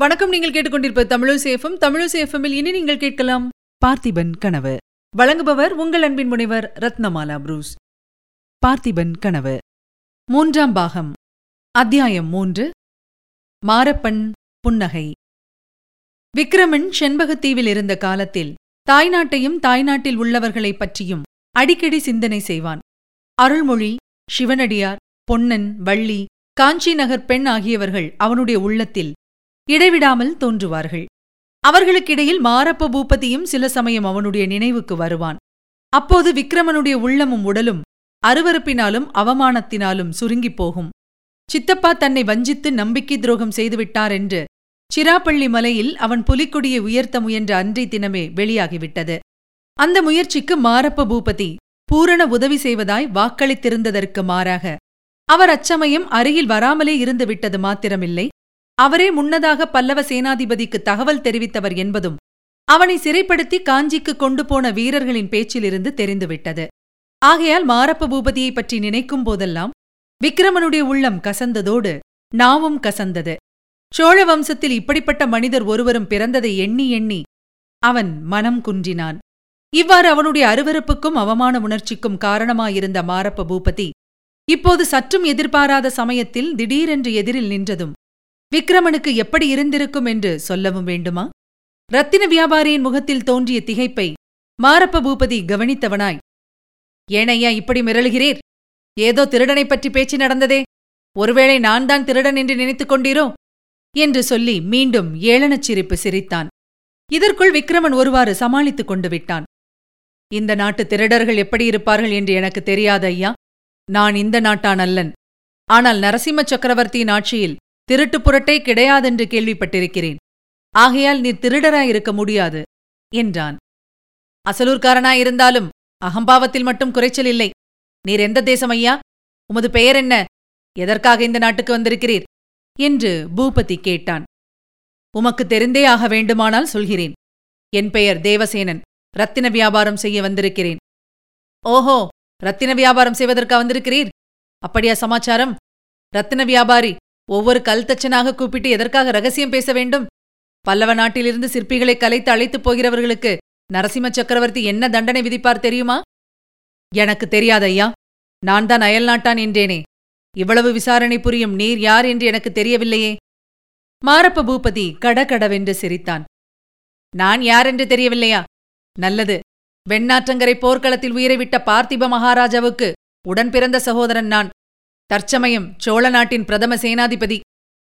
வணக்கம். நீங்கள் கேட்டுக்கொண்டிருப்ப தமிழசேஃபம் தமிழசேஃபமில் இனி நீங்கள் கேட்கலாம் பார்த்திபன் கனவு. வழங்குபவர் உங்கள் அன்பின் முனைவர் ரத்னமாலா புரூஸ். பார்த்திபன் கனவு. மூன்றாம் பாகம். அத்தியாயம் மூன்று. மாரப்பன் புன்னகை. விக்ரமன் செண்பகத்தீவில் இருந்த காலத்தில் தாய்நாட்டையும் தாய்நாட்டில் உள்ளவர்களைப் பற்றியும் அடிக்கடி சிந்தனை செய்வான். அருள்மொழி சிவனடியார் பொன்னன் வள்ளி காஞ்சி நகர் பெண் ஆகியவர்கள் அவனுடைய உள்ளத்தில் இடைவிடாமல் தோன்றுவார்கள். அவர்களுக்கிடையில் மாரப்ப பூபதியும் சில சமயம் அவனுடைய நினைவுக்கு வருவான். அப்போது விக்ரமனுடைய உள்ளமும் உடலும் அருவருப்பினாலும் அவமானத்தினாலும் சுருங்கிப் போகும். சித்தப்பா தன்னை வஞ்சித்து நம்பிக்கை துரோகம் செய்துவிட்டார் என்று சிராப்பள்ளி மலையில் அவன் புலிக்கொடியை உயர்த்த முயன்ற அன்றை தினமே வெளியாகிவிட்டது. அந்த முயற்சிக்கு மாரப்ப பூபதி பூரண உதவி செய்வதாய் வாக்களித்திருந்ததற்கு மாறாக அவர் அச்சமயம் அருகில் வராமலே இருந்து விட்டது மாத்திரமில்லை. அவரே முன்னதாக பல்லவ சேனாதிபதிக்கு தகவல் தெரிவித்தவர் என்பதும் அவனை சிறைப்படுத்தி காஞ்சிக்கு கொண்டு போன வீரர்களின் பேச்சிலிருந்து தெரிந்துவிட்டது. ஆகையால் மாரப்ப பூபதியைப் பற்றி நினைக்கும் போதெல்லாம் விக்ரமனுடைய உள்ளம் கசந்ததோடு நாவும் கசந்தது. சோழ வம்சத்தில் இப்படிப்பட்ட மனிதர் ஒருவரும் பிறந்ததை எண்ணி எண்ணி அவன் மனம் குன்றினான். இவ்வாறு அவனுடைய அருவருப்புக்கும் அவமான உணர்ச்சிக்கும் காரணமாயிருந்த மாரப்ப பூபதி இப்போது சற்றும் எதிர்பாராத சமயத்தில் திடீரென்று எதிரில் நின்றதும் விக்ரமனுக்கு எப்படி இருந்திருக்கும் என்று சொல்லவும் வேண்டுமா? ரத்தின வியாபாரியின் முகத்தில் தோன்றிய திகைப்பை மாரப்ப பூபதி கவனித்தவனாய் ஏனையா இப்படி மிரளுகிறீர்? ஏதோ திருடனைப் பற்றி பேச்சு நடந்ததே. ஒருவேளை நான் தான் திருடன் என்று நினைத்துக் கொண்டீரோ? என்று சொல்லி மீண்டும் ஏளனச் சிரிப்பு சிரித்தான். இதற்குள் விக்ரமன் ஒருவாறு சமாளித்துக் கொண்டு விட்டான். இந்த நாட்டு திருடர்கள் எப்படி இருப்பார்கள் என்று எனக்கு தெரியாது ஐயா. நான் இந்த நாட்டான் அல்லன். ஆனால் நரசிம்ம சக்கரவர்த்தியின் ஆட்சியில் திருட்டு புரட்டே கிடையாதென்று கேள்விப்பட்டிருக்கிறேன். ஆகையால் நீர் திருடராயிருக்க முடியாது என்றான். அசலூர்காரனாயிருந்தாலும் அகம்பாவத்தில் மட்டும் குறைச்சல் இல்லை. நீர் எந்த தேசம் ஐயா? உமது பெயர் என்ன? எதற்காக இந்த நாட்டுக்கு வந்திருக்கிறீர்? என்று பூபதி கேட்டான். உமக்கு தெரிந்தே ஆக வேண்டுமானால் சொல்கிறேன். என் பெயர் தேவசேனன். ரத்தின வியாபாரம் செய்ய வந்திருக்கிறேன். ஓஹோ ரத்தின வியாபாரம் செய்வதற்கா வந்திருக்கிறீர்? அப்படியா சமாச்சாரம்? ரத்தின வியாபாரி ஒவ்வொரு கல்தச்சனாக கூப்பிட்டு எதற்காக ரகசியம் பேச வேண்டும்? பல்லவ நாட்டிலிருந்து சிற்பிகளை கலைத்து அழைத்துப் போகிறவர்களுக்கு நரசிம்ம சக்கரவர்த்தி என்ன தண்டனை விதிப்பார் தெரியுமா? எனக்கு தெரியாதையா நான் தான் அயல் நாட்டான் என்றேனே. இவ்வளவு விசாரணை புரியும் நீர் யார் என்று எனக்கு தெரியவில்லையே. மாரப்ப பூபதி கடகடவென்று சிரித்தான். நான் யார் என்று தெரியவில்லையா? நல்லது. வெண்ணாற்றங்கரை போர்க்களத்தில் உயிரை விட்ட பார்த்திப மகாராஜாவுக்கு உடன் பிறந்த சகோதரன் நான். தற்சமயம் சோழ நாட்டின் பிரதம சேனாதிபதி.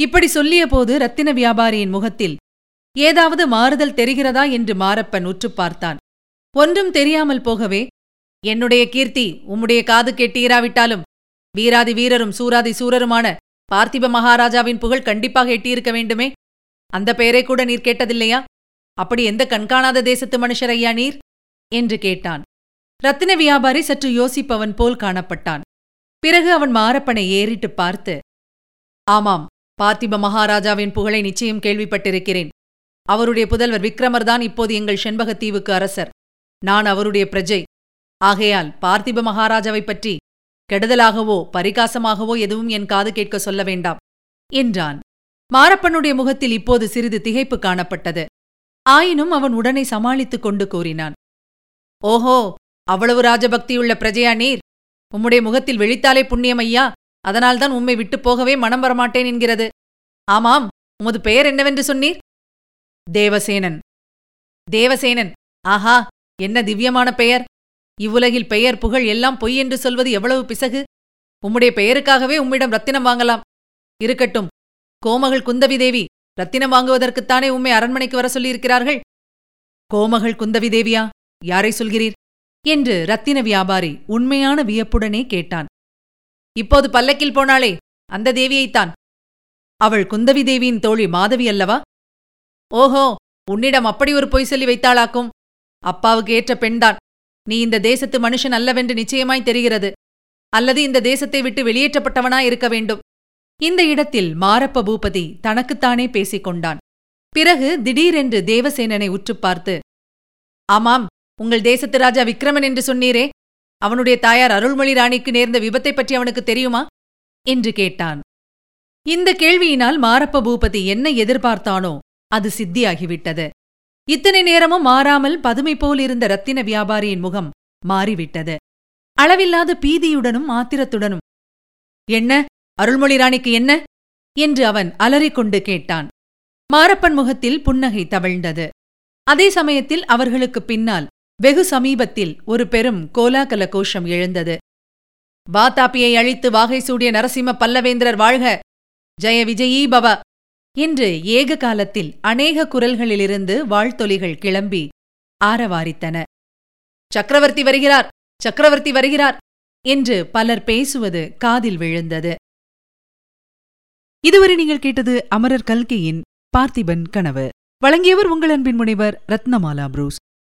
இப்படி சொல்லியபோது ரத்தின வியாபாரியின் முகத்தில் ஏதாவது மாறுதல் தெரிகிறதா என்று மாரப்பன் உற்றுப் பார்த்தான். ஒன்றும் தெரியாமல் போகவே என்னுடைய கீர்த்தி உம்முடைய காது கேட்டீராவிட்டாலும் வீராதி வீரரும் சூராதி சூரருமான பார்த்திப மகாராஜாவின் புகழ் கண்டிப்பாக எட்டியிருக்க வேண்டுமே. அந்த பெயரை கூட நீர் கேட்டதில்லையா? அப்படி எந்த கண்காணாத தேசத்து மனுஷர் ஐயா நீர்? என்று கேட்டான். ரத்தின வியாபாரி சற்று யோசிப்பவன் போல் காணப்பட்டான். பிறகு அவன் மாரப்பனை ஏறிட்டுப் பார்த்து ஆமாம் பார்த்திப மகாராஜாவின் புகழை நிச்சயம் கேள்விப்பட்டிருக்கிறேன். அவருடைய புதல்வர் விக்ரமர்தான் இப்போது எங்கள் செண்பகத்தீவுக்கு அரசர். நான் அவருடைய பிரஜை. ஆகையால் பார்த்திப மகாராஜாவைப் பற்றி கெடுதலாகவோ பரிகாசமாகவோ எதுவும் என் காது கேட்க சொல்ல வேண்டாம் என்றான். மாரப்பனுடைய முகத்தில் இப்போது சிறிது திகைப்பு காணப்பட்டது. ஆயினும் அவன் உடனே சமாளித்துக் கொண்டு கூறினான் ஓஹோ அவ்வளவு ராஜபக்தியுள்ள பிரஜையா நீர்? உம்முடைய முகத்தில் வெளித்தாலே புண்ணியம் ஐயா. அதனால்தான் உம்மை விட்டுப் போகவே மனம் வரமாட்டேன் என்கிறது. ஆமாம் உமது பெயர் என்னவென்று சொன்னீர்? தேவசேனன். தேவசேனன். ஆஹா என்ன திவ்யமான பெயர். இவ்வுலகில் பெயர் புகழ் எல்லாம் பொய் என்று சொல்வது எவ்வளவு பிசகு. உம்முடைய பெயருக்காகவே உம்மிடம் ரத்தினம் வாங்கலாம். இருக்கட்டும் கோமகள் குந்தவி தேவி ரத்தினம் வாங்குவதற்குத்தானே உம்மை அரண்மனைக்கு வர சொல்லியிருக்கிறார்கள்? கோமகள் குந்தவி தேவியா யாரை சொல்கிறீர்? என்று ரத்தின வியாபாரி உண்மையான வியப்புடனே கேட்டான். இப்போது பல்லக்கில் போனாளே அந்த தேவியைத்தான். அவள் குந்தவி தேவியின் தோழி மாதவி அல்லவா? ஓஹோ உன்னிடம் அப்படி ஒரு பொய் சொல்லி வைத்தாளாக்கும். அப்பாவுக்கு ஏற்ற பெண்தான். நீ இந்த தேசத்து மனுஷன் அல்லவென்று நிச்சயமாய் தெரிகிறது. அல்லது இந்த தேசத்தை விட்டு வெளியேற்றப்பட்டவனாய் இருக்க வேண்டும். இந்த இடத்தில் மாரப்ப பூபதி தனக்குத்தானே பேசிக் கொண்டான் பிறகு திடீரென்று தேவசேனனை உற்றுப் பார்த்து ஆமாம் உங்கள் தேசத்து ராஜா விக்ரமன் என்று சொன்னீரே அவனுடைய தாயார் அருள்மொழி ராணிக்கு நேர்ந்த விபத்தைப் பற்றி அவனுக்கு தெரியுமா? என்று கேட்டான். இந்த கேள்வியினால் மாரப்ப பூபதி என்ன எதிர்பார்த்தானோ அது சித்தியாகிவிட்டது. இத்தனை நேரமும் மாறாமல் பதுமை போல் இருந்த ரத்தின வியாபாரியின் முகம் மாறிவிட்டது. அளவில்லாத பீதியுடனும் ஆத்திரத்துடனும் என்ன? அருள்மொழி ராணிக்கு என்ன? என்று அவன் அலறிக்கொண்டு கேட்டான். மாரப்பன் முகத்தில் புன்னகை தவழ்ந்தது. அதே சமயத்தில் அவர்களுக்குப் பின்னால் வெகு சமீபத்தில் ஒரு பெரும் கோலாகல கோஷம் எழுந்தது. வாத்தாப்பியை அழித்து வாகை சூடிய நரசிம்ம பல்லவேந்திரர் வாழ்க! ஜெய விஜயீ பவ! என்று ஏக காலத்தில் அநேக குரல்களிலிருந்து வாழ்த்தொலிகள் கிளம்பி ஆரவாரித்தன. சக்கரவர்த்தி வருகிறார்! சக்கரவர்த்தி வருகிறார்! என்று பலர் பேசுவது காதில் விழுந்தது. இதுவரை நீங்கள் கேட்டது அமரர் கல்கியின் பார்த்திபன் கனவு. வழங்கியவர் உங்கள் அன்பின் முனைவர் ரத்னமாலா புரூஸ்.